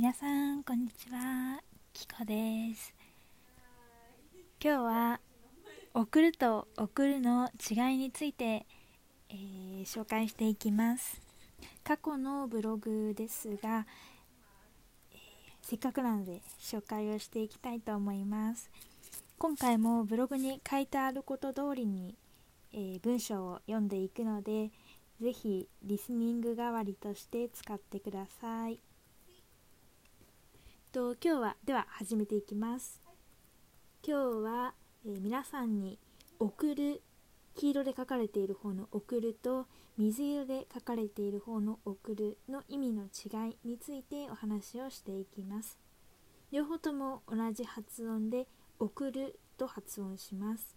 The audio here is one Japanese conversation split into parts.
皆さんこんにちは。キコです。今日は送ると送るの違いについて、えー、紹介していきます。過去のブログですが、えー、せっかくなので紹介をしていきたいと思います。今回もブログに書いてあること通りに、えー、文章を読んでいくのでぜひリスニング代わりとして使ってください。と今日はでは始めていきます。今日は、えー、皆さんに送る黄色で書かれている方の送ると水色で書かれている方の送るの意味の違いについてお話をしていきます。両方とも同じ発音で送ると発音します。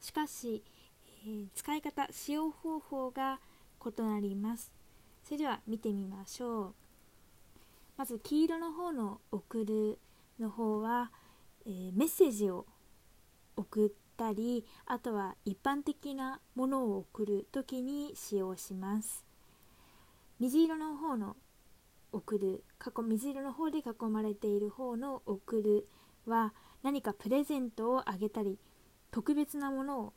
しかし、えー、使い方使用方法が異なりますそれでは見てみましょうまず黄色の方の送るの方は、えー、メッセージを送ったりあとは一般的なものを送る時に使用します。水色の方の送る水色の方で囲まれている方の送るは何かプレゼントをあげたり特別なものを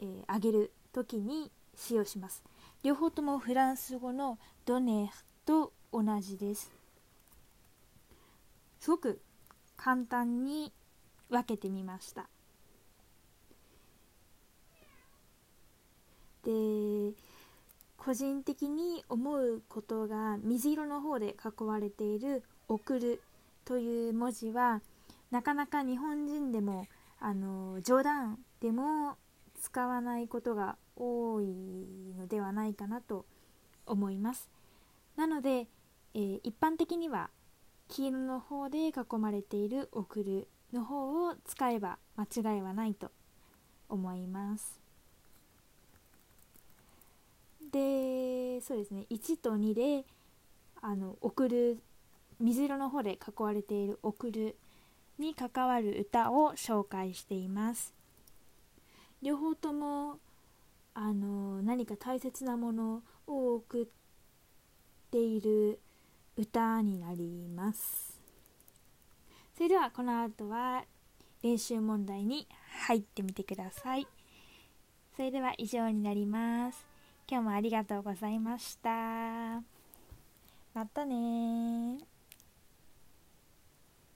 えー、あげる時に使用します。両方ともフランス語のドネと同じです。すごく簡単に分けてみました。で個人的に思うことが水色の方で囲われている「送る」という文字はなかなか日本人でもあの冗談でも使わないことが多いのではないかなと思います。なので、えー、一般的には黄色の方で囲まれている送るの方を使えば間違いはないと思います。でそうですね。1と2であの送る水色の方で囲われている送るに関わる歌を紹介しています。両方ともあの何か大切なものを送っている歌になります。それではこの後は練習問題に入ってみてください。それでは以上になります。今日もありがとうございました。またね